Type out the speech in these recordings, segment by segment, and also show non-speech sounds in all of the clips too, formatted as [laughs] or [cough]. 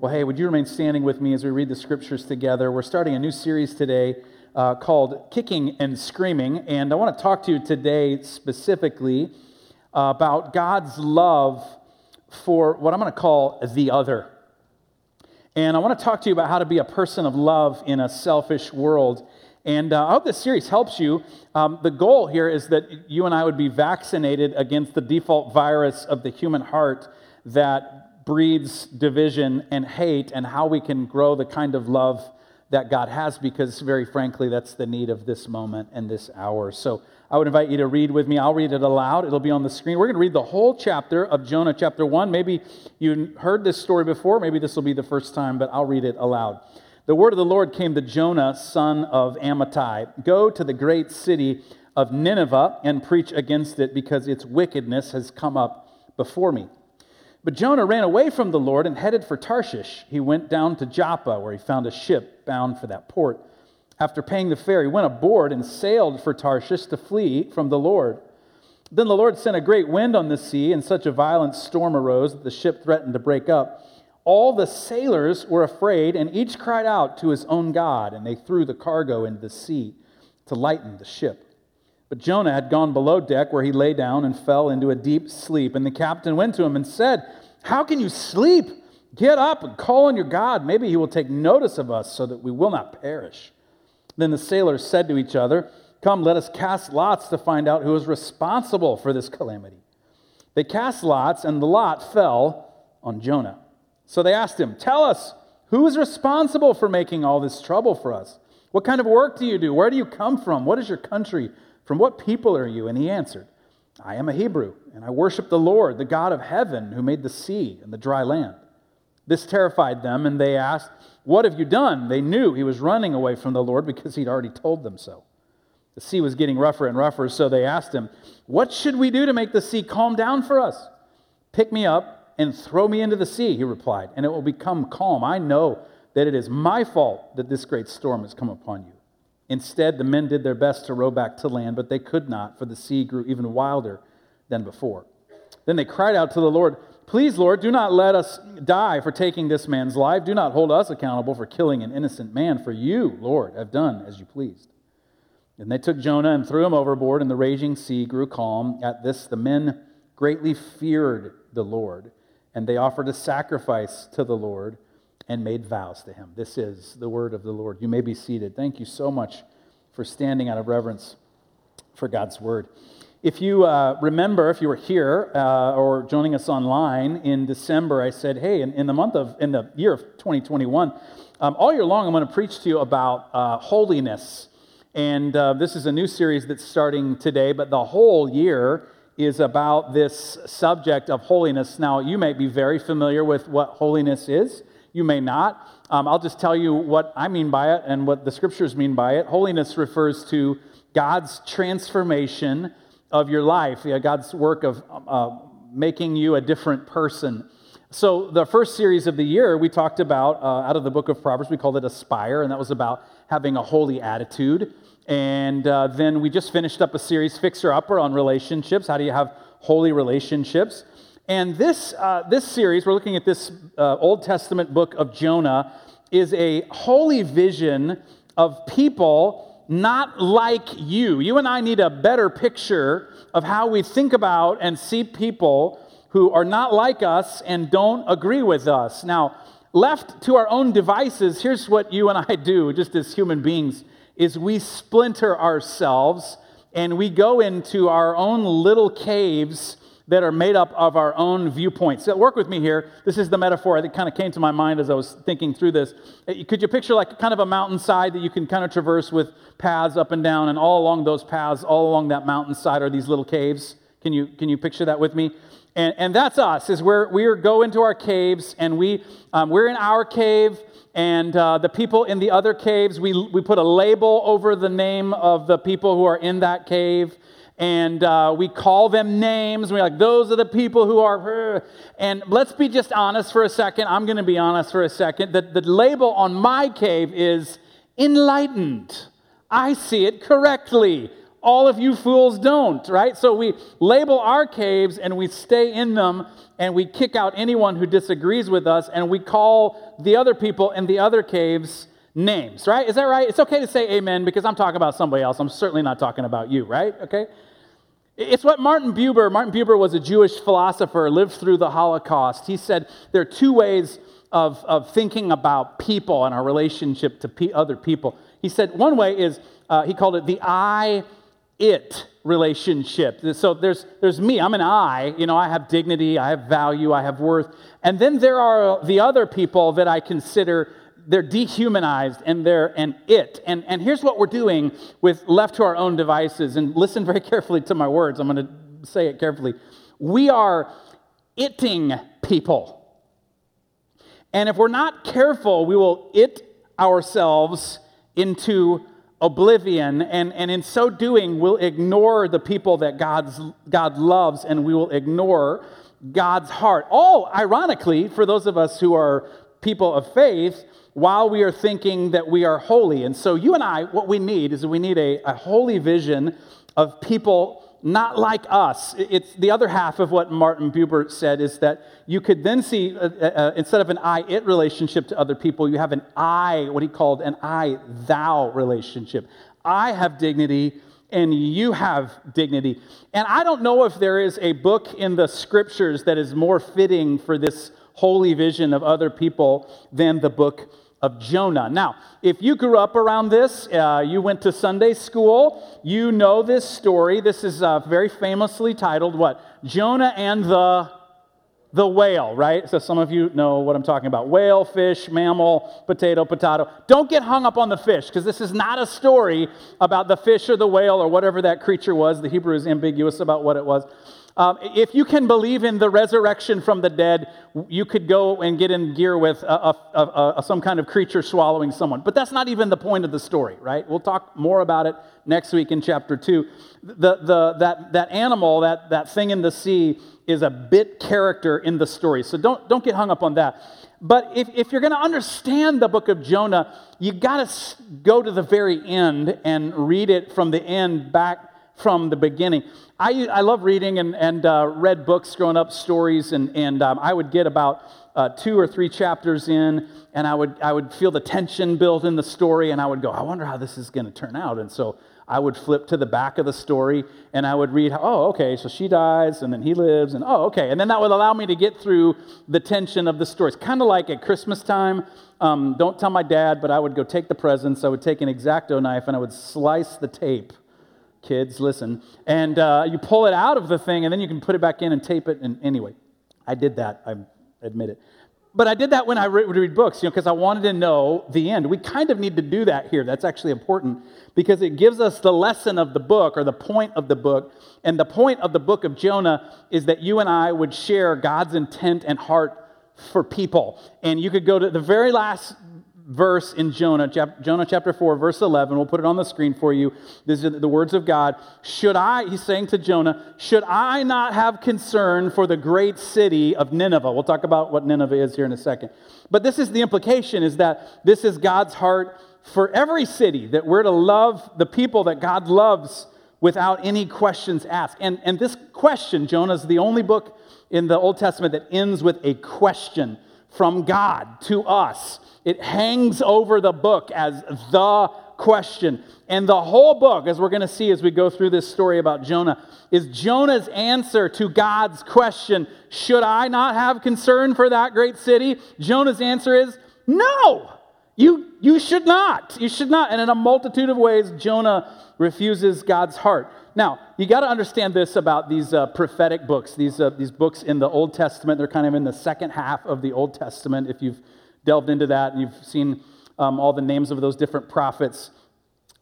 Well, hey, would you remain standing with me as we read the scriptures together? We're starting a new series today uh, called Kicking and Screaming, and I want to talk to you today specifically about God's love for what I'm going to call the other. And I want to talk to you about how to be a person of love in a selfish world. And uh, I hope this series helps you. Um, the goal here is that you and I would be vaccinated against the default virus of the human heart that breeds division and hate and how we can grow the kind of love that God has because, very frankly, that's the need of this moment and this hour. So I would invite you to read with me. I'll read it aloud, it'll be on the screen. We're going to read the whole chapter of Jonah, chapter 1. Maybe you heard this story before, maybe this will be the first time, but I'll read it aloud. The word of the Lord came to Jonah, son of Amittai Go to the great city of Nineveh and preach against it because its wickedness has come up before me. But Jonah ran away from the Lord and headed for Tarshish. He went down to Joppa, where he found a ship bound for that port. After paying the fare, he went aboard and sailed for Tarshish to flee from the Lord. Then the Lord sent a great wind on the sea, and such a violent storm arose that the ship threatened to break up. All the sailors were afraid, and each cried out to his own God, and they threw the cargo into the sea to lighten the ship. But Jonah had gone below deck where he lay down and fell into a deep sleep. And the captain went to him and said, How can you sleep? Get up and call on your God. Maybe he will take notice of us so that we will not perish. Then the sailors said to each other, Come, let us cast lots to find out who is responsible for this calamity. They cast lots, and the lot fell on Jonah. So they asked him, Tell us, who is responsible for making all this trouble for us? What kind of work do you do? Where do you come from? What is your country? From what people are you? And he answered, I am a Hebrew, and I worship the Lord, the God of heaven, who made the sea and the dry land. This terrified them, and they asked, What have you done? They knew he was running away from the Lord because he'd already told them so. The sea was getting rougher and rougher, so they asked him, What should we do to make the sea calm down for us? Pick me up and throw me into the sea, he replied, and it will become calm. I know that it is my fault that this great storm has come upon you. Instead, the men did their best to row back to land, but they could not, for the sea grew even wilder than before. Then they cried out to the Lord, Please, Lord, do not let us die for taking this man's life. Do not hold us accountable for killing an innocent man, for you, Lord, have done as you pleased. And they took Jonah and threw him overboard, and the raging sea grew calm. At this, the men greatly feared the Lord, and they offered a sacrifice to the Lord and made vows to him. This is the word of the Lord. You may be seated. Thank you so much for standing out of reverence for God's word. If you uh, remember, if you were here uh, or joining us online in December, I said, hey, in, in, the month of, in the year of 2021, um, all year long, I'm going to preach to you about uh, holiness. And uh, this is a new series that's starting today, but the whole year is about this subject of holiness. Now, you may be very familiar with what holiness is. You may not. Um, I'll just tell you what I mean by it and what the scriptures mean by it. Holiness refers to God's transformation of your life, yeah, God's work of uh, making you a different person. So, the first series of the year, we talked about uh, out of the book of Proverbs, we called it Aspire, and that was about having a holy attitude. And uh, then we just finished up a series, Fixer Upper, on relationships. How do you have holy relationships? And this, uh, this series, we're looking at this uh, Old Testament book of Jonah, is a holy vision of people not like you. You and I need a better picture of how we think about and see people who are not like us and don't agree with us. Now, left to our own devices, here's what you and I do just as human beings is we splinter ourselves and we go into our own little caves that are made up of our own viewpoints. So work with me here. This is the metaphor that kind of came to my mind as I was thinking through this. Uh, could you picture like kind of a mountainside that you can kind of traverse with paths up and down, and all along those paths, all along that mountainside are these little caves? Can you, can you picture that with me? And, and that's us, is where we go into our caves, and we, um, we're in our cave, and uh, the people in the other caves, we, we put a label over the name of the people who are in that cave and uh, we call them names. We're like, those are the people who are. And let's be just honest for a second. I'm going to be honest for a second. The, the label on my cave is enlightened. I see it correctly. All of you fools don't, right? So we label our caves and we stay in them and we kick out anyone who disagrees with us and we call the other people in the other caves names, right? Is that right? It's okay to say amen because I'm talking about somebody else. I'm certainly not talking about you, right? Okay? It's what Martin Buber, Martin Buber was a Jewish philosopher, lived through the Holocaust. He said there are two ways of, of thinking about people and our relationship to pe- other people. He said one way is, uh, he called it the I it relationship. So there's, there's me, I'm an I, you know, I have dignity, I have value, I have worth. And then there are the other people that I consider they're dehumanized and they're an it. And, and here's what we're doing with left to our own devices. And listen very [laughs] carefully to my words. I'm going to say it carefully. We are itting people. And if we're not careful, we will it ourselves into oblivion. And, and in so doing, we'll ignore the people that God's, God loves and we will ignore God's heart. All ironically, for those of us who are people of faith, while we are thinking that we are holy. And so, you and I, what we need is we need a, a holy vision of people not like us. It's the other half of what Martin Buber said is that you could then see, uh, uh, uh, instead of an I it relationship to other people, you have an I, what he called an I thou relationship. I have dignity and you have dignity. And I don't know if there is a book in the scriptures that is more fitting for this holy vision of other people than the book of Jonah. Now, if you grew up around this, uh, you went to Sunday school, you know this story. This is uh, very famously titled what? Jonah and the the whale, right? So some of you know what I'm talking about. Whale, fish, mammal, potato, potato. Don't get hung up on the fish because this is not a story about the fish or the whale or whatever that creature was. The Hebrew is ambiguous about what it was. Um, if you can believe in the resurrection from the dead, you could go and get in gear with a, a, a, some kind of creature swallowing someone. But that's not even the point of the story, right? We'll talk more about it next week in chapter 2. The, the, that, that animal, that, that thing in the sea, is a bit character in the story. So don't, don't get hung up on that. But if, if you're going to understand the book of Jonah, you got to go to the very end and read it from the end back from the beginning. I, I love reading and, and uh, read books growing up, stories, and, and um, I would get about uh, two or three chapters in, and I would, I would feel the tension built in the story, and I would go, I wonder how this is going to turn out. And so I would flip to the back of the story, and I would read, oh, okay, so she dies, and then he lives, and oh, okay. And then that would allow me to get through the tension of the story. It's kind of like at Christmas time. Um, don't tell my dad, but I would go take the presents. I would take an X-Acto knife, and I would slice the tape kids, listen. And uh, you pull it out of the thing, and then you can put it back in and tape it. And anyway, I did that, I admit it. But I did that when I would read books, you know, because I wanted to know the end. We kind of need to do that here. That's actually important because it gives us the lesson of the book or the point of the book. And the point of the book of Jonah is that you and I would share God's intent and heart for people. And you could go to the very last verse in Jonah, Jonah chapter 4, verse 11. We'll put it on the screen for you. These are the words of God. Should I, he's saying to Jonah, should I not have concern for the great city of Nineveh? We'll talk about what Nineveh is here in a second. But this is the implication is that this is God's heart for every city, that we're to love the people that God loves without any questions asked. And, and this question, Jonah, is the only book in the Old Testament that ends with a question from God to us. It hangs over the book as the question. And the whole book, as we're going to see as we go through this story about Jonah, is Jonah's answer to God's question Should I not have concern for that great city? Jonah's answer is no. You, you should not. You should not. And in a multitude of ways, Jonah refuses God's heart. Now, you got to understand this about these uh, prophetic books, these, uh, these books in the Old Testament. They're kind of in the second half of the Old Testament. If you've delved into that and you've seen um, all the names of those different prophets.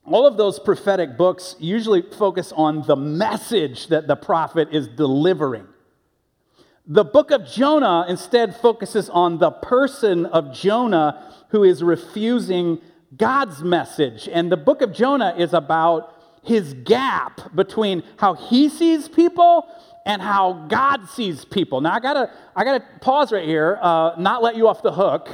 All of those prophetic books usually focus on the message that the prophet is delivering. The book of Jonah instead focuses on the person of Jonah who is refusing God's message. And the book of Jonah is about his gap between how he sees people and how God sees people. Now I gotta I gotta pause right here, uh, not let you off the hook,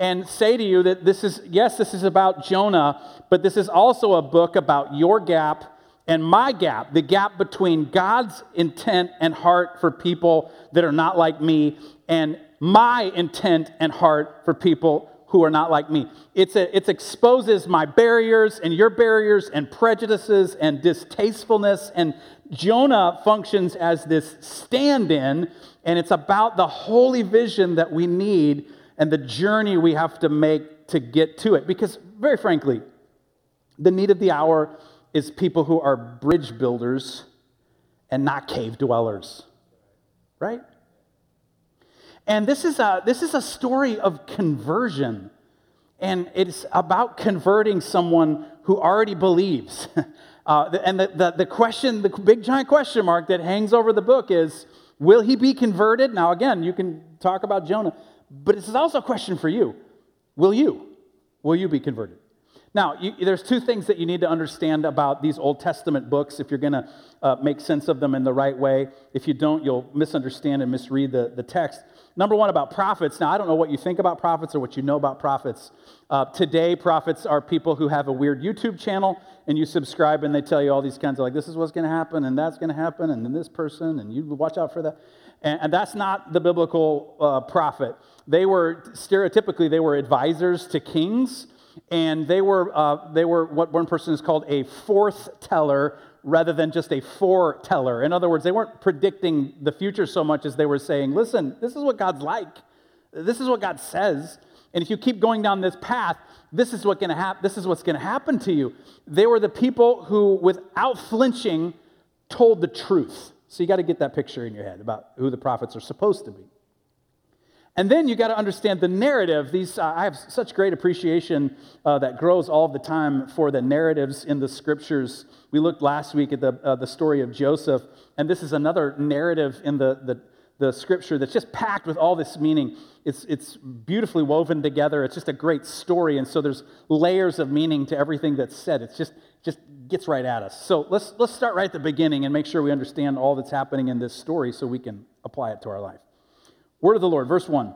and say to you that this is yes, this is about Jonah, but this is also a book about your gap and my gap, the gap between God's intent and heart for people that are not like me, and my intent and heart for people who are not like me. It's a, it exposes my barriers and your barriers and prejudices and distastefulness. And Jonah functions as this stand in, and it's about the holy vision that we need and the journey we have to make to get to it. Because, very frankly, the need of the hour is people who are bridge builders and not cave dwellers, right? And this is a, this is a story of conversion. And it's about converting someone who already believes. [laughs] Uh, and the, the, the question, the big giant question mark that hangs over the book is will he be converted? Now, again, you can talk about Jonah, but this is also a question for you. Will you? Will you be converted? Now, you, there's two things that you need to understand about these Old Testament books if you're going to uh, make sense of them in the right way. If you don't, you'll misunderstand and misread the, the text. Number one, about prophets. Now, I don't know what you think about prophets or what you know about prophets. Uh, today, prophets are people who have a weird YouTube channel and you subscribe and they tell you all these kinds of like, this is what's going to happen and that's going to happen and then this person and you watch out for that. And, and that's not the biblical uh, prophet. They were, stereotypically, they were advisors to kings and they were, uh, they were what one person is called a forth teller rather than just a foreteller. In other words, they weren't predicting the future so much as they were saying, listen, this is what God's like. This is what God says. And if you keep going down this path, this is, what gonna hap- this is what's going to happen to you. They were the people who, without flinching, told the truth. So you got to get that picture in your head about who the prophets are supposed to be. And then you got to understand the narrative. These, uh, I have such great appreciation uh, that grows all the time for the narratives in the scriptures. We looked last week at the, uh, the story of Joseph, and this is another narrative in the, the, the scripture that's just packed with all this meaning. It's, it's beautifully woven together. It's just a great story, and so there's layers of meaning to everything that's said. It's just, just gets right at us. So let's, let's start right at the beginning and make sure we understand all that's happening in this story so we can apply it to our life. Word of the Lord, verse 1.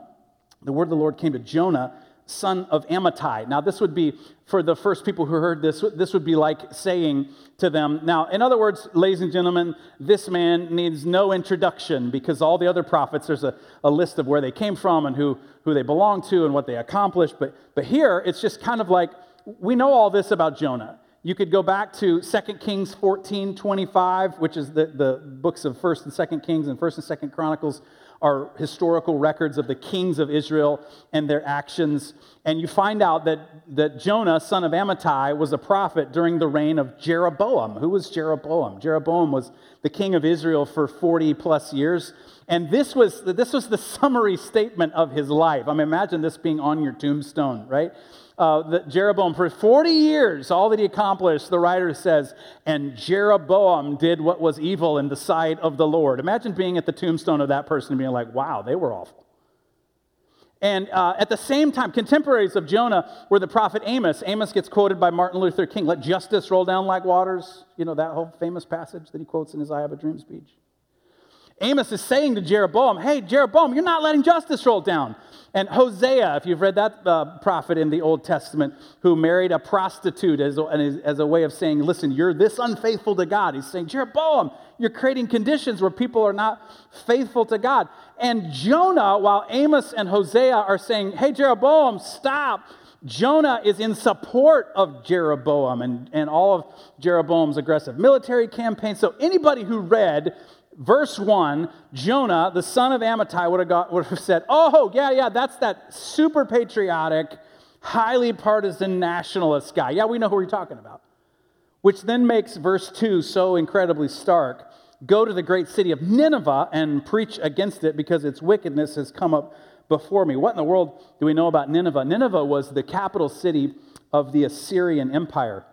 The word of the Lord came to Jonah, son of Amittai. Now, this would be, for the first people who heard this, this would be like saying to them, now, in other words, ladies and gentlemen, this man needs no introduction because all the other prophets, there's a, a list of where they came from and who, who they belong to and what they accomplished. But, but here, it's just kind of like, we know all this about Jonah. You could go back to 2 Kings 14, 25, which is the, the books of 1st and 2nd Kings and 1st and 2nd Chronicles are historical records of the kings of Israel and their actions. And you find out that, that Jonah, son of Amittai, was a prophet during the reign of Jeroboam. Who was Jeroboam? Jeroboam was the king of Israel for 40 plus years. And this was, this was the summary statement of his life. I mean, imagine this being on your tombstone, right? Uh, that Jeroboam, for 40 years, all that he accomplished, the writer says, and Jeroboam did what was evil in the sight of the Lord. Imagine being at the tombstone of that person and being like, wow, they were awful. And uh, at the same time, contemporaries of Jonah were the prophet Amos. Amos gets quoted by Martin Luther King let justice roll down like waters. You know, that whole famous passage that he quotes in his I Have a Dream speech. Amos is saying to Jeroboam, Hey, Jeroboam, you're not letting justice roll down. And Hosea, if you've read that uh, prophet in the Old Testament, who married a prostitute as a, as a way of saying, Listen, you're this unfaithful to God. He's saying, Jeroboam, you're creating conditions where people are not faithful to God. And Jonah, while Amos and Hosea are saying, Hey, Jeroboam, stop. Jonah is in support of Jeroboam and, and all of Jeroboam's aggressive military campaigns. So anybody who read verse 1, Jonah, the son of Amittai, would have, got, would have said, Oh, yeah, yeah, that's that super patriotic, highly partisan nationalist guy. Yeah, we know who we're talking about. Which then makes verse 2 so incredibly stark. Go to the great city of Nineveh and preach against it because its wickedness has come up before me. What in the world do we know about Nineveh? Nineveh was the capital city of the Assyrian Empire.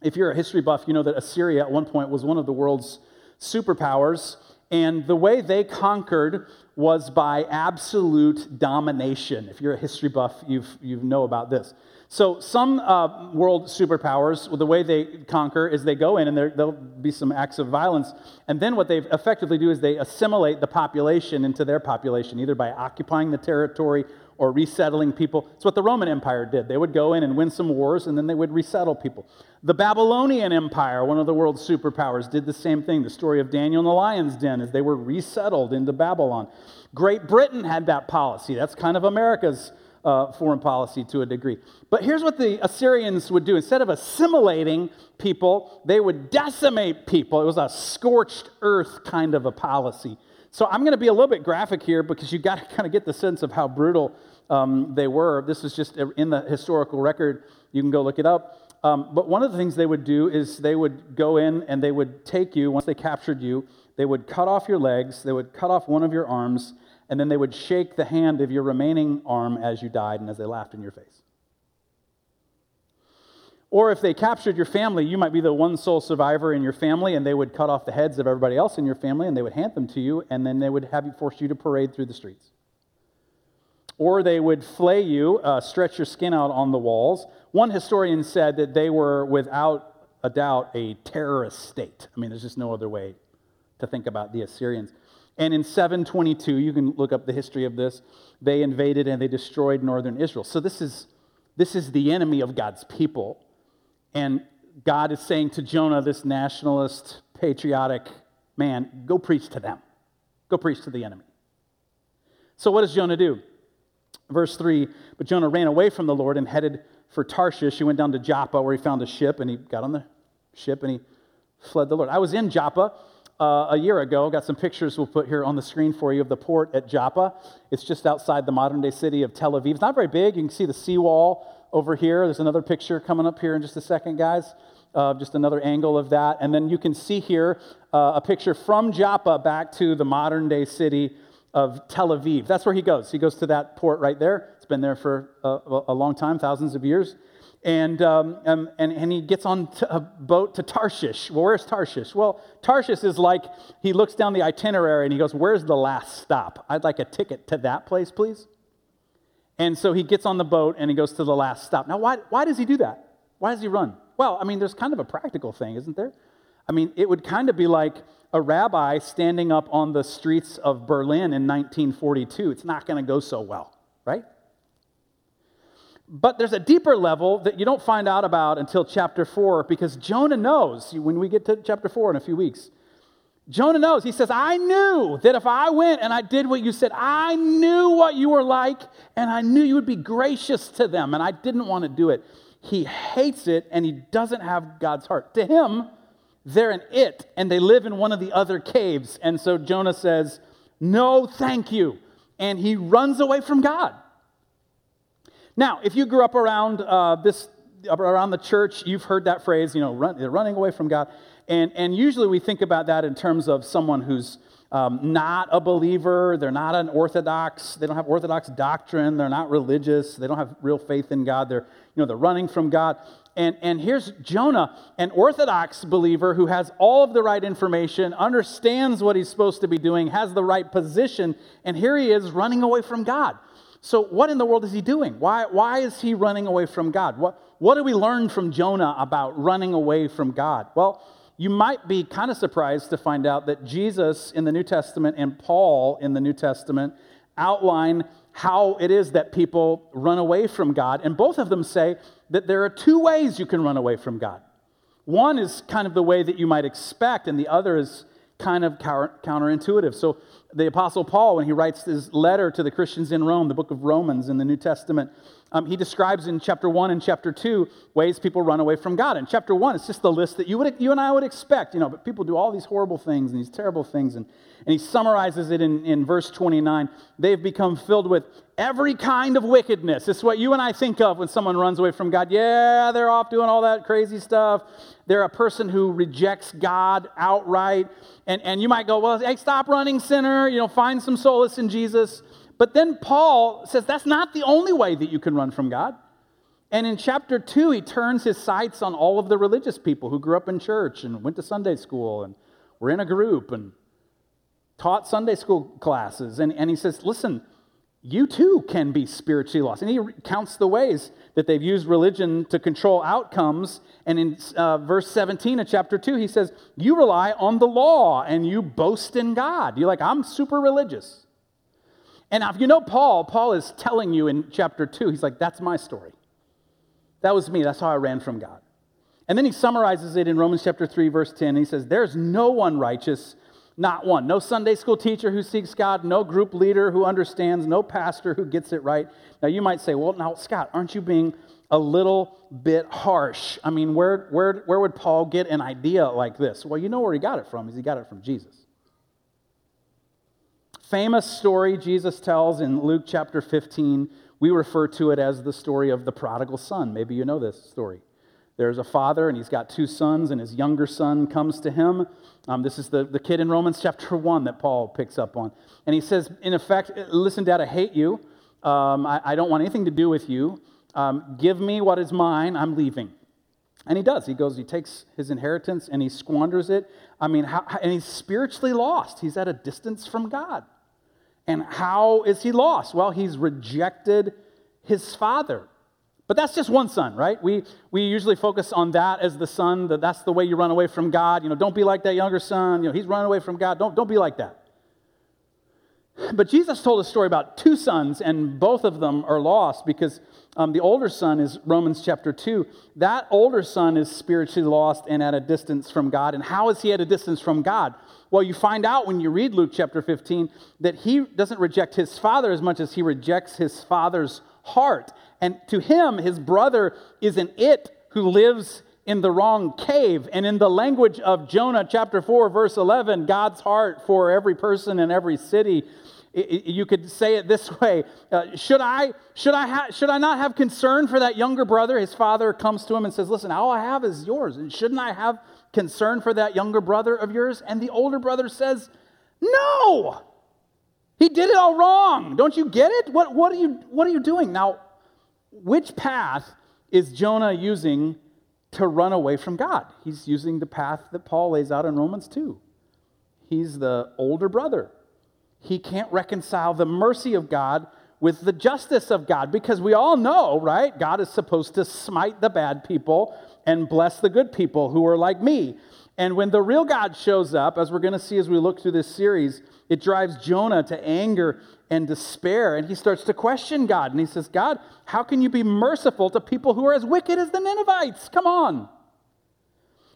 If you're a history buff, you know that Assyria at one point was one of the world's superpowers, and the way they conquered was by absolute domination. If you're a history buff, you've, you know about this. So, some uh, world superpowers, the way they conquer is they go in and there'll be some acts of violence. And then what they effectively do is they assimilate the population into their population, either by occupying the territory or resettling people. It's what the Roman Empire did. They would go in and win some wars, and then they would resettle people. The Babylonian Empire, one of the world's superpowers, did the same thing. The story of Daniel and the lion's den as they were resettled into Babylon. Great Britain had that policy. That's kind of America's uh, foreign policy to a degree. But here's what the Assyrians would do instead of assimilating people, they would decimate people. It was a scorched earth kind of a policy. So I'm going to be a little bit graphic here because you've got to [laughs] kind of get the sense of how brutal um, they were. This is just in the historical record. You can go look it up. Um, but one of the things they would do is they would go in and they would take you, once they captured you, they would cut off your legs, they would cut off one of your arms, and then they would shake the hand of your remaining arm as you died and as they laughed in your face. Or if they captured your family, you might be the one sole survivor in your family, and they would cut off the heads of everybody else in your family, and they would hand them to you, and then they would have you force you to parade through the streets. Or they would flay you, uh, stretch your skin out on the walls. One historian said that they were, without a doubt, a terrorist state. I mean, there's just no other way to think about the Assyrians. And in 722, you can look up the history of this, they invaded and they destroyed northern Israel. So this is, this is the enemy of God's people. And God is saying to Jonah, this nationalist, patriotic man, go preach to them. Go preach to the enemy. So what does Jonah do? Verse 3 But Jonah ran away from the Lord and headed for Tarshish. He went down to Joppa where he found a ship and he got on the ship and he fled the Lord. I was in Joppa uh, a year ago. Got some pictures we'll put here on the screen for you of the port at Joppa. It's just outside the modern day city of Tel Aviv. It's not very big. You can see the seawall over here. There's another picture coming up here in just a second, guys. Uh, just another angle of that. And then you can see here uh, a picture from Joppa back to the modern day city of Tel Aviv. That's where he goes. He goes to that port right there. It's been there for a, a long time, thousands of years and, um, um, and, and he gets on a boat to Tarshish. Well, where's Tarshish? Well, Tarshish is like he looks down the itinerary and he goes, Where's the last stop? I'd like a ticket to that place, please. And so he gets on the boat and he goes to the last stop. Now, why, why does he do that? Why does he run? Well, I mean, there's kind of a practical thing, isn't there? I mean, it would kind of be like a rabbi standing up on the streets of Berlin in 1942. It's not going to go so well, right? But there's a deeper level that you don't find out about until chapter 4 because Jonah knows when we get to chapter 4 in a few weeks. Jonah knows. He says, I knew that if I went and I did what you said, I knew what you were like and I knew you would be gracious to them and I didn't want to do it. He hates it and he doesn't have God's heart. To him, they're an it and they live in one of the other caves. And so Jonah says, No, thank you. And he runs away from God. Now, if you grew up around uh, this, around the church, you've heard that phrase, you know, run, running away from God. And, and usually we think about that in terms of someone who's um, not a believer, they're not an orthodox, they don't have orthodox doctrine, they're not religious, they don't have real faith in God, they're, you know, they're running from God. And, and here's Jonah, an orthodox believer who has all of the right information, understands what he's supposed to be doing, has the right position, and here he is running away from God. So, what in the world is he doing? Why, why is he running away from God? What, what do we learn from Jonah about running away from God? Well, you might be kind of surprised to find out that Jesus in the New Testament and Paul in the New Testament outline how it is that people run away from God. And both of them say that there are two ways you can run away from God. One is kind of the way that you might expect, and the other is kind of counterintuitive. So, the Apostle Paul, when he writes his letter to the Christians in Rome, the book of Romans in the New Testament, um, he describes in chapter 1 and chapter 2 ways people run away from God. In chapter 1, it's just the list that you, would, you and I would expect, you know, but people do all these horrible things and these terrible things. And, and he summarizes it in, in verse 29. They've become filled with every kind of wickedness. It's what you and I think of when someone runs away from God. Yeah, they're off doing all that crazy stuff. They're a person who rejects God outright. And, and you might go, well, hey, stop running, sinner. You know, find some solace in Jesus. But then Paul says that's not the only way that you can run from God. And in chapter 2, he turns his sights on all of the religious people who grew up in church and went to Sunday school and were in a group and taught Sunday school classes. And, and he says, listen, you too can be spiritually lost. And he counts the ways that they've used religion to control outcomes. And in uh, verse 17 of chapter 2, he says, You rely on the law and you boast in God. You're like, I'm super religious. And if you know Paul, Paul is telling you in chapter 2, he's like, that's my story. That was me. That's how I ran from God. And then he summarizes it in Romans chapter 3, verse 10. He says, There's no one righteous, not one. No Sunday school teacher who seeks God, no group leader who understands, no pastor who gets it right. Now, you might say, Well, now, Scott, aren't you being a little bit harsh? I mean, where, where, where would Paul get an idea like this? Well, you know where he got it from, is he got it from Jesus. Famous story Jesus tells in Luke chapter 15. We refer to it as the story of the prodigal son. Maybe you know this story. There's a father, and he's got two sons, and his younger son comes to him. Um, this is the, the kid in Romans chapter 1 that Paul picks up on. And he says, in effect, Listen, Dad, I hate you. Um, I, I, don't want anything to do with you. Um, give me what is mine. I'm leaving. And he does. He goes, he takes his inheritance and he squanders it. I mean, how, and he's spiritually lost. He's at a distance from God. And how is he lost? Well, he's rejected his father. But that's just one son, right? We, we usually focus on that as the son, that that's the way you run away from God. You know, don't be like that younger son. You know, he's running away from God. Don't, don't be like that. [clears throat] But Jesus told a story about two sons, and both of them are lost because um, the older son is Romans chapter 2. That older son is spiritually lost and at a distance from God. And how is he at a distance from God? Well, you find out when you read Luke chapter 15 that he doesn't reject his father as much as he rejects his father's heart. And to him, his brother is an it who lives in the wrong cave. And in the language of Jonah chapter 4, verse 11, God's heart for every person in every city. You could say it this [laughs] way uh, should, I, should, I ha- should I not have concern for that younger brother? His father comes to him and says, Listen, all I have is yours. And shouldn't I have concern for that younger brother of yours? And the older brother says, No, he did it all wrong. Don't you get it? What, what, are, you, what are you doing? Now, which path is Jonah using to run away from God? He's using the path that Paul lays out in Romans 2. He's the older brother. He can't reconcile the mercy of God with the justice of God because we all know, right? God is supposed to smite the bad people and bless the good people who are like me. And when the real God shows up, as we're going to see as we look through this series, it drives Jonah to anger and despair. And he starts to question God. And he says, God, how can you be merciful to people who are as wicked as the Ninevites? Come on.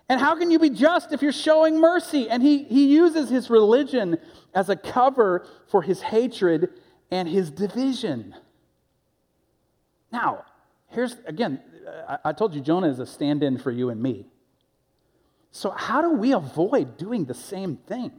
And how can you be just if you're showing mercy? And he, he uses his religion as a cover for his hatred and his division. Now, here's again, I, told you Jonah is a stand in for you and me. So, how do we avoid doing the same thing?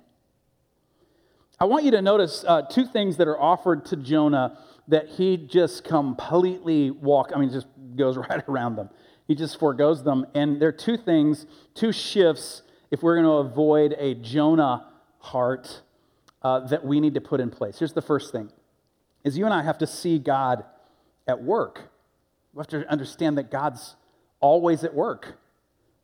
I want you to notice uh, two things that are offered to Jonah that he just completely walk. I mean, just goes [laughs] right around them. He just foregoes them. And there are two things, two shifts, if we're going to avoid a Jonah heart uh, that we need to put in place. Here's the first thing is you and I have to see God at work. We have to understand that God's always at work.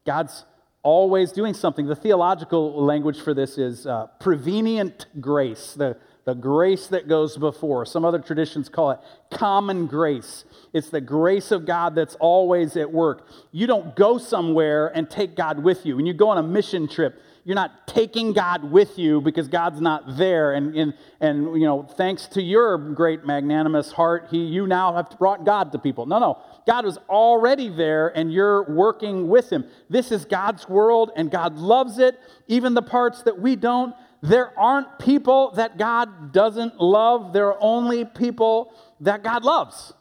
God's always doing something. The theological language for this is uh, prevenient grace, the, the grace that goes before. Some other traditions call it common grace. It's the grace of God that's always at work. You don't go somewhere and take God with you. When you go on a mission trip, you're not taking God with you because God's not there. And, and, and you know, thanks to your great magnanimous heart, he, you now have brought God to people. No, no. God was already there and you're working with him. This is God's world and God loves it, even the parts that we don't. There aren't people that God doesn't love, there are only people that God loves.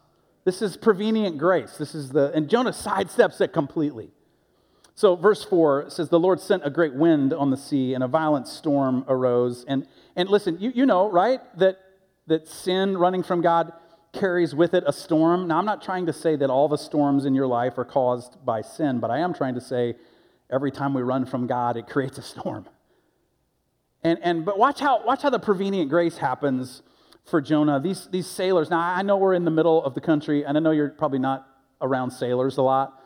This is prevenient grace. This is the, and Jonah sidesteps it completely. So, verse 4 says, The Lord sent a great wind on the sea, and a violent storm arose. And, and listen, you, you know, right, that, that sin running from God carries with it a storm. Now, I'm not trying to say that all the storms in your life are caused by sin, but I am trying to say every time we run from God, it creates a storm. And, and but watch how, watch how the prevenient grace happens for Jonah. These, these sailors, now I know we're in the middle of the country, and I know you're probably not around sailors a lot.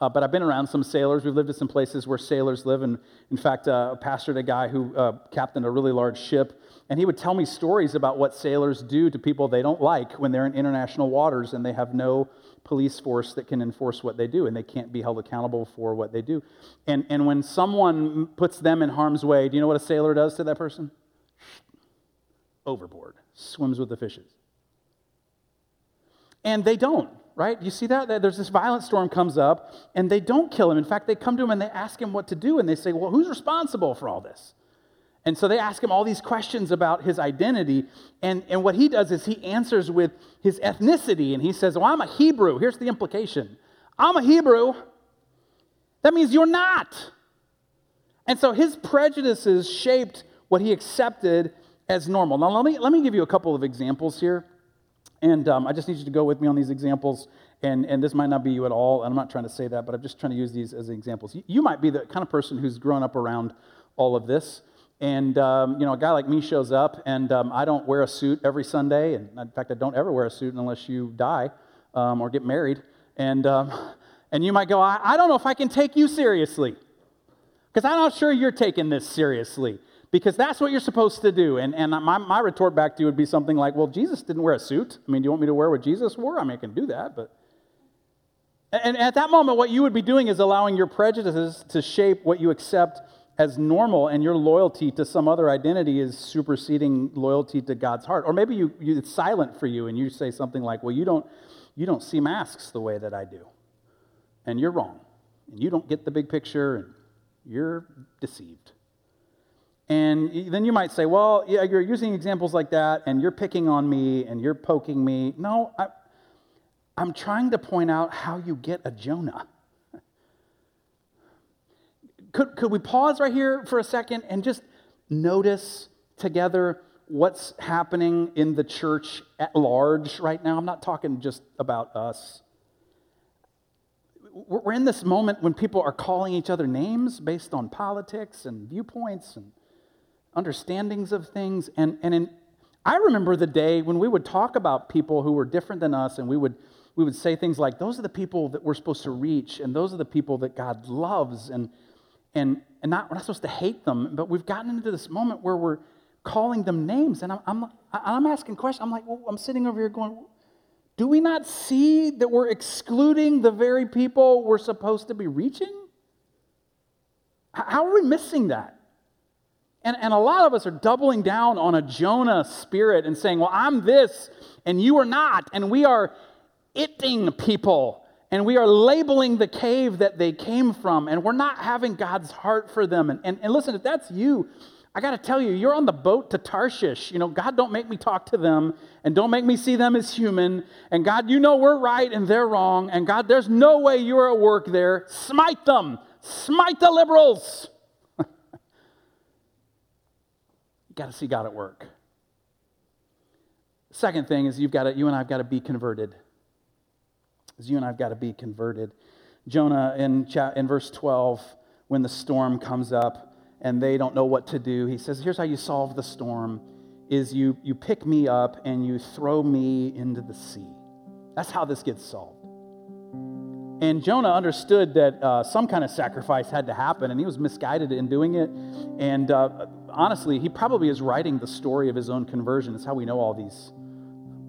Uh, but I've been around some sailors. We've lived in some places where sailors live. And in fact, uh, I pastored a guy who uh, captained a really large ship. And he would tell me stories about what sailors do to people they don't like when they're in international waters and they have no police force that can enforce what they do and they can't be held accountable for what they do. And, and when someone puts them in harm's way, do you know what a sailor does to that person? Overboard, swims with the fishes. And they don't, right? You see that? There's this violent storm comes up, and they don't kill him. In fact, they come to him and they ask him what to do, and they say, Well, who's responsible for all this? And so they ask him all these questions about his identity. And, and what he does is he answers with his ethnicity. And he says, Well, I'm a Hebrew. Here's the implication I'm a Hebrew. That means you're not. And so his prejudices shaped what he accepted as normal. Now, let me, let me give you a couple of examples here. And um, I just need you to go with me on these examples. And, and this might not be you at all. And I'm not trying to say that, but I'm just trying to use these as examples. You, you might be the kind of person who's grown up around all of this. And, um, you know, a guy like me shows up, and um, I don't wear a suit every Sunday. And in fact, I don't ever wear a suit unless you die um, or get married. And, um, and you might go, I, I don't know if I can take you seriously. Because I'm not sure you're taking this seriously because that's what you're supposed to do. And, and my, my retort back to you would be something like, well, Jesus didn't wear a suit. I mean, do you want me to wear what Jesus wore? I mean, I can do that, but. And at that moment, what you would be doing is allowing your prejudices to shape what you accept as normal, and your loyalty to some other identity is superseding loyalty to God's heart. Or maybe you, you, it's silent for you, and you say something like, well, you don't, you don't see masks the way that I do. And you're wrong. And you don't get the big picture, and you're deceived. And then you might say, well, yeah, you're using examples like that, and you're picking on me, and you're poking me. No, I, I'm trying to point out how you get a Jonah. Could, could we pause right here for a second and just notice together what's happening in the church at large right now? I'm not talking just about us we're in this moment when people are calling each other names based on politics and viewpoints and understandings of things. And, and in, I remember the day when we would talk about people who were different than us, and we would, we would say things like, Those are the people that we're supposed to reach, and those are the people that God loves. And, and, and not, we're not supposed to hate them, but we've gotten into this moment where we're calling them names. And I'm, I'm, I'm asking questions. I'm like, well, I'm sitting over here going, do we not see that we're excluding the very people we're supposed to be reaching? How are we missing that? And, and a lot of us are doubling down on a Jonah spirit and saying, well, I'm this and you are not. And we are itting people and we are labeling the cave that they came from and we're not having God's heart for them. And, and, and listen, if that's you, I got to tell you, you're on the boat to Tarshish. You know, God, don't make me talk to them and don't make me see them as human. And God, you know we're right and they're wrong. And God, there's no way you're at work there. Smite them, smite the liberals. [laughs] you got to see God at work. Second thing is you've got to, you and I've got to be converted. Is you and I've got to be converted. Jonah in, in verse 12, when the storm comes up, and they don't know what to do. He says, Here's how you solve the storm is you, you pick me up and you throw me into the sea. That's how this gets solved. And Jonah understood that uh, some kind of sacrifice had to happen, and he was misguided in doing it. And uh, honestly, he probably is writing the story of his own conversion. It's how we know all these,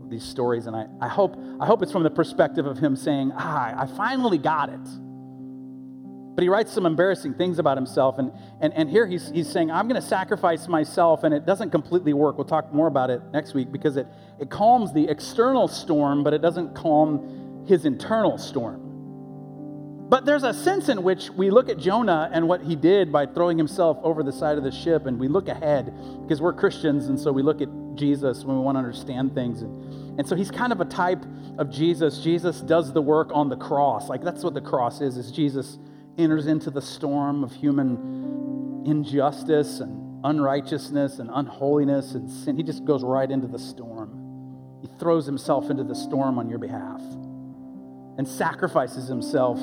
these stories. And I, I, hope, I hope it's from the perspective of him saying, Ah, I finally got it. But he writes some embarrassing things about himself. And, and, and here he's, he's saying, I'm going to sacrifice myself. And it doesn't completely work. We'll talk more about it next week because it, it calms the external storm, but it doesn't calm his internal storm. But there's a sense in which we look at Jonah and what he did by throwing himself over the side of the ship, and we look ahead because we're Christians, and so we look at Jesus when we want to understand things. And, and so he's kind of a type of Jesus. Jesus does the work on the cross. Like that's what the cross is, is Jesus enters into the storm of human injustice and unrighteousness and unholiness and sin. He just goes right into the storm. He throws himself into the storm on your behalf and sacrifices himself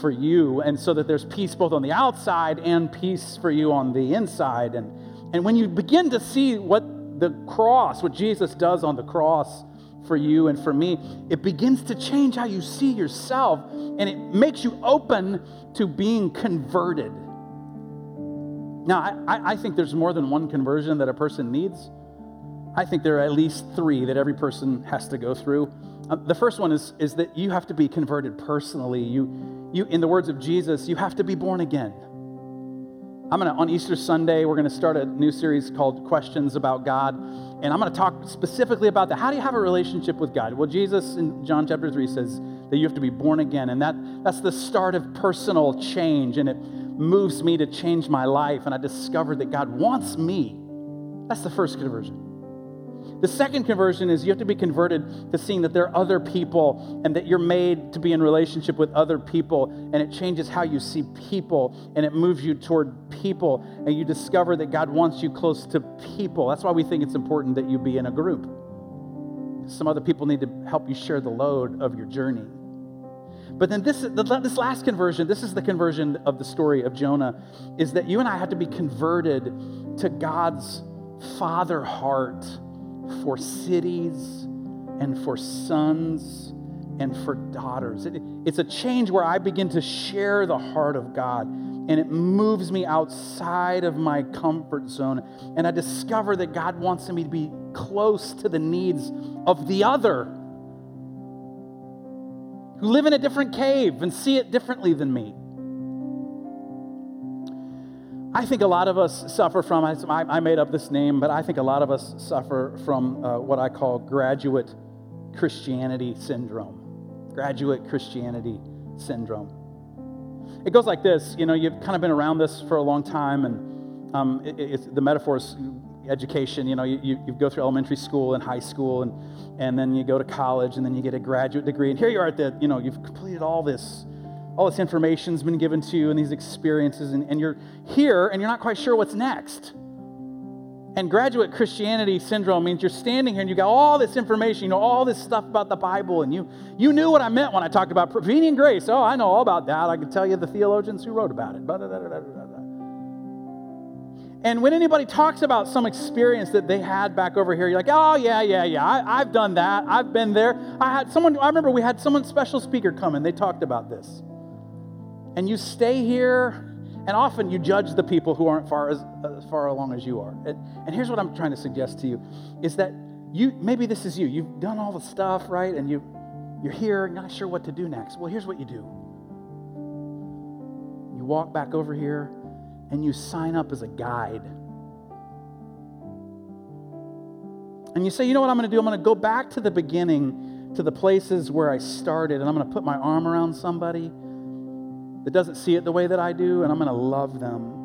for you, and so that there's peace both on the outside and peace for you on the inside. And, and when you begin to see what the cross, what Jesus does on the cross, for you and for me, it begins to change how you see yourself and it makes you open to being converted. Now, I, I think there's more than one conversion that a person needs. I think there are at least three that every person has to go through. Uh, the first one is, is that you have to be converted personally. You, you, in the words of Jesus, you have to be born again. I'm gonna on Easter Sunday, we're gonna start a new series called Questions About God. And I'm gonna talk specifically about that. How do you have a relationship with God? Well, Jesus in John chapter 3 says that you have to be born again. And that, that's the start of personal change. And it moves me to change my life. And I discovered that God wants me. That's the first conversion. The second conversion is you have to be converted to seeing that there are other people and that you're made to be in relationship with other people. And it changes how you see people and it moves you toward people. And you discover that God wants you close to people. That's why we think it's important that you be in a group. Some other people need to help you share the load of your journey. But then this, this last conversion, this is the conversion of the story of Jonah, is that you and I have to be converted to God's father heart for cities and for sons and for daughters. It, it's a change where I begin to share the heart of God and it moves me outside of my comfort zone. And I discover that God wants me to be close to the needs of the other who live in a different cave and see it differently than me. I think a lot of us suffer from, I, made up this name, but I think a lot of us suffer from uh, what I call graduate Christianity syndrome. Graduate Christianity syndrome. It goes like this you know, you've kind of been around this for a long time, and um, it, it's, the metaphor is education. You know, you, you, go through elementary school and high school, and, and then you go to college, and then you get a graduate degree, and here you are at the, you know, you've completed all this all this information's been given to you and these experiences, and, and you're here and you're not quite sure what's next. And graduate Christianity syndrome means you're standing here and you got all this information, you know, all this stuff about the Bible, and you you knew what I meant when I talked about prevenient grace. Oh, I know all about that. I can tell you the theologians who wrote about it. And when anybody talks about some experience that they had back over here, you're like, oh yeah, yeah, yeah, I, have done that. I've been there. I had someone. I remember we had someone special speaker come and they talked about this and you stay here, and often you judge the people who aren't far as, as far along as you are. And, and here's what I'm trying to suggest to you is that you maybe this is you. You've done all the stuff, right? And you you're here, not sure what to do next. Well, here's what you do. You walk back over here and you sign up as a guide. And you say, you know what I'm going to do? I'm going to go back to the beginning, to the places where I started, and I'm going to put my arm around somebody that doesn't see it the way that I do, and I'm going to love them.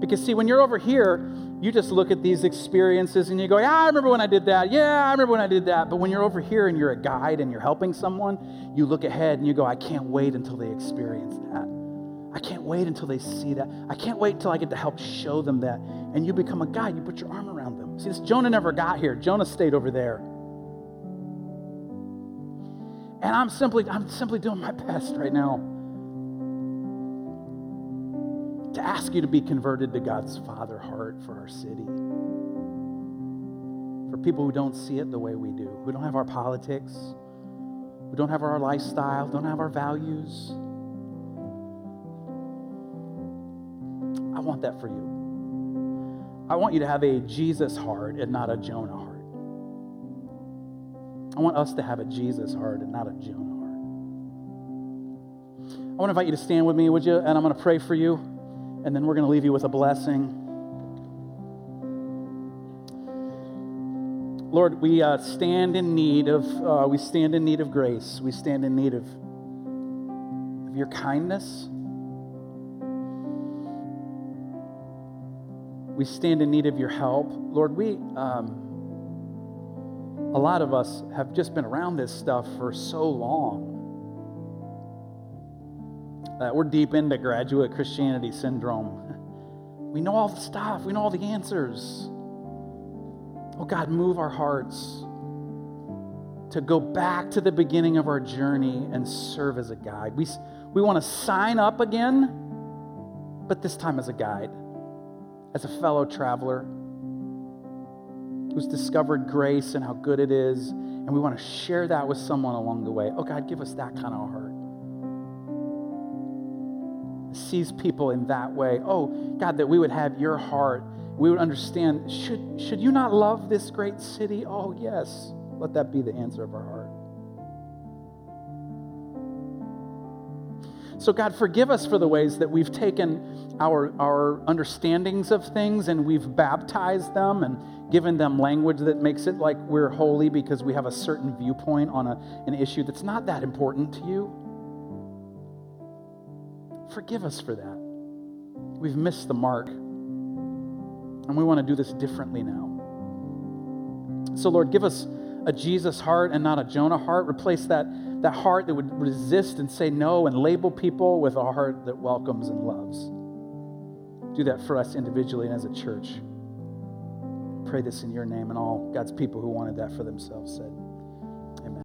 Because, see, when you're over here, you just look at these experiences and you go, Yeah, I remember when I did that. Yeah, I remember when I did that. But when you're over here and you're a guide and you're helping someone, you look ahead and you go, I can't wait until they experience that. I can't wait until they see that. I can't wait until I get to help show them that. And you become a guide. You put your arm around them. See, this Jonah never got here. Jonah stayed over there. And I'm simply, I'm simply doing my [laughs] best right now to ask you to be converted to God's Father heart for our city. For people who don't see it the way we do, who don't have our politics, who don't have our lifestyle, don't have our values. I want that for you. I want you to have a Jesus heart and not a Jonah heart. I want us to have a Jesus heart and not a Jonah heart. I want to invite you to stand with me, would you? And I'm going to pray for you and then we're going to leave you with a blessing. Lord, we uh, stand in need of uh, we stand in need of grace. We stand in need of, of your kindness. We stand in need of your help, Lord. We um, a lot of us have just been around this stuff for so long that we're deep into graduate Christianity syndrome. [laughs] We know all the stuff, we know all the answers. Oh God, move our hearts to go back to the beginning of our journey and serve as a guide. We, we want to sign up again, but this time as a guide, as a fellow traveler who's discovered grace and how good it is, and we want to share that with someone along the way. Oh God, give us that kind of heart sees people in that way. Oh, God, that we would have your heart. We would understand, should, should you not love this great city? Oh, yes. Let that be the answer of our heart. So, God, forgive us for the ways that we've taken our, our understandings of things and we've baptized them and given them language that makes it like we're holy because we have a certain viewpoint on a, an issue that's not that important to you. Forgive us for that. We've missed the mark. And we want to do this differently now. So, Lord, give us a Jesus heart and not a Jonah heart. Replace that, that heart that would resist and say no and label people with a heart that welcomes and loves. Do that for us individually and as a church. Pray this in your name and all God's people who wanted that for themselves said.